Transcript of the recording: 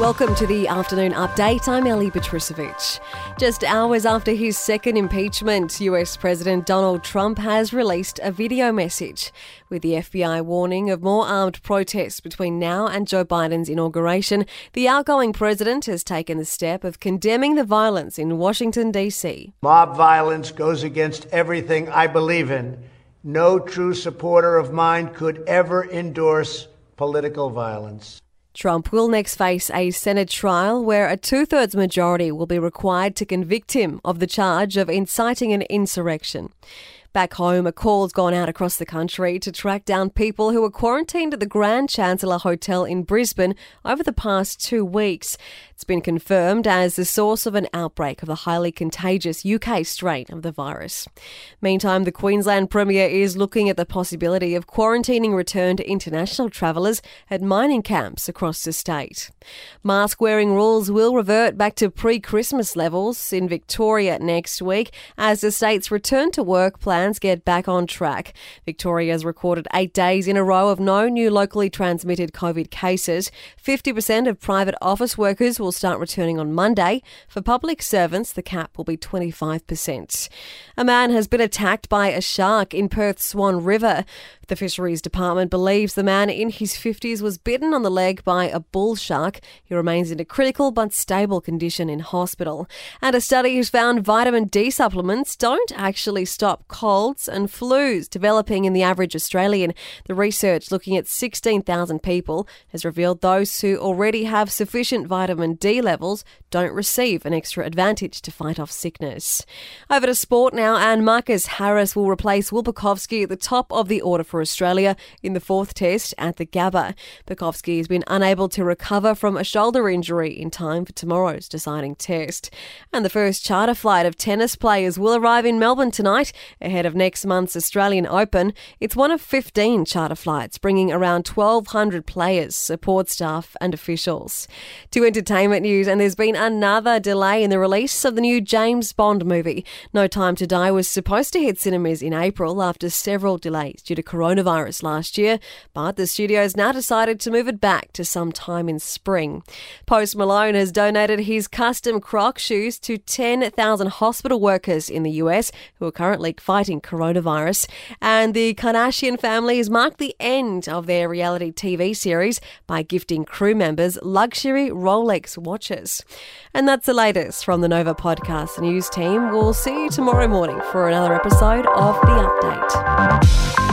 Welcome to the afternoon update. I'm Ellie Petricevic. Just hours after his second impeachment, US President Donald Trump has released a video message with the FBI warning of more armed protests between now and Joe Biden's inauguration. The outgoing president has taken the step of condemning the violence in Washington, D.C. Mob violence goes against everything I believe in. No true supporter of mine could ever endorse political violence. Trump will next face a Senate trial where a two thirds majority will be required to convict him of the charge of inciting an insurrection. Back home, a call's gone out across the country to track down people who were quarantined at the Grand Chancellor Hotel in Brisbane over the past two weeks. It's been confirmed as the source of an outbreak of the highly contagious UK strain of the virus. Meantime, the Queensland Premier is looking at the possibility of quarantining returned international travellers at mining camps across the state. Mask wearing rules will revert back to pre Christmas levels in Victoria next week as the state's return to work plan plans get back on track. Victoria has recorded eight days in a row of no new locally transmitted COVID cases. 50% of private office workers will start returning on Monday. For public servants, the cap will be 25%. A man has been attacked by a shark in Perth's Swan River. The Fisheries Department believes the man in his 50s was bitten on the leg by a bull shark. He remains in a critical but stable condition in hospital. And a study has found vitamin D supplements don't actually stop colds and flus developing in the average Australian. The research looking at 16,000 people has revealed those who already have sufficient vitamin D levels don't receive an extra advantage to fight off sickness. Over to sport now, and Marcus Harris will replace Will Pucovski at the top of the order for Australia in the fourth test at the Gabba. Pucovski has been unable to recover from a shoulder injury in time for tomorrow's deciding test. And the first charter flight of tennis players will arrive in Melbourne tonight ahead of next month's Australian Open. It's one of 15 charter flights bringing around 1,200 players, support staff, and officials. To entertainment news, and there's been another delay in the release of the new James Bond movie. No Time to Die was supposed to hit cinemas in April after several delays due to coronavirus coronavirus last year, but the studio has now decided to move it back to some time in spring. Post Malone has donated his custom Croc shoes to 10,000 hospital workers in the US who are currently fighting coronavirus. And the Kardashian family has marked the end of their reality TV series by gifting crew members luxury Rolex watches. And that's the latest from the Nova Podcast News team. We'll see you tomorrow morning for another episode of The Update.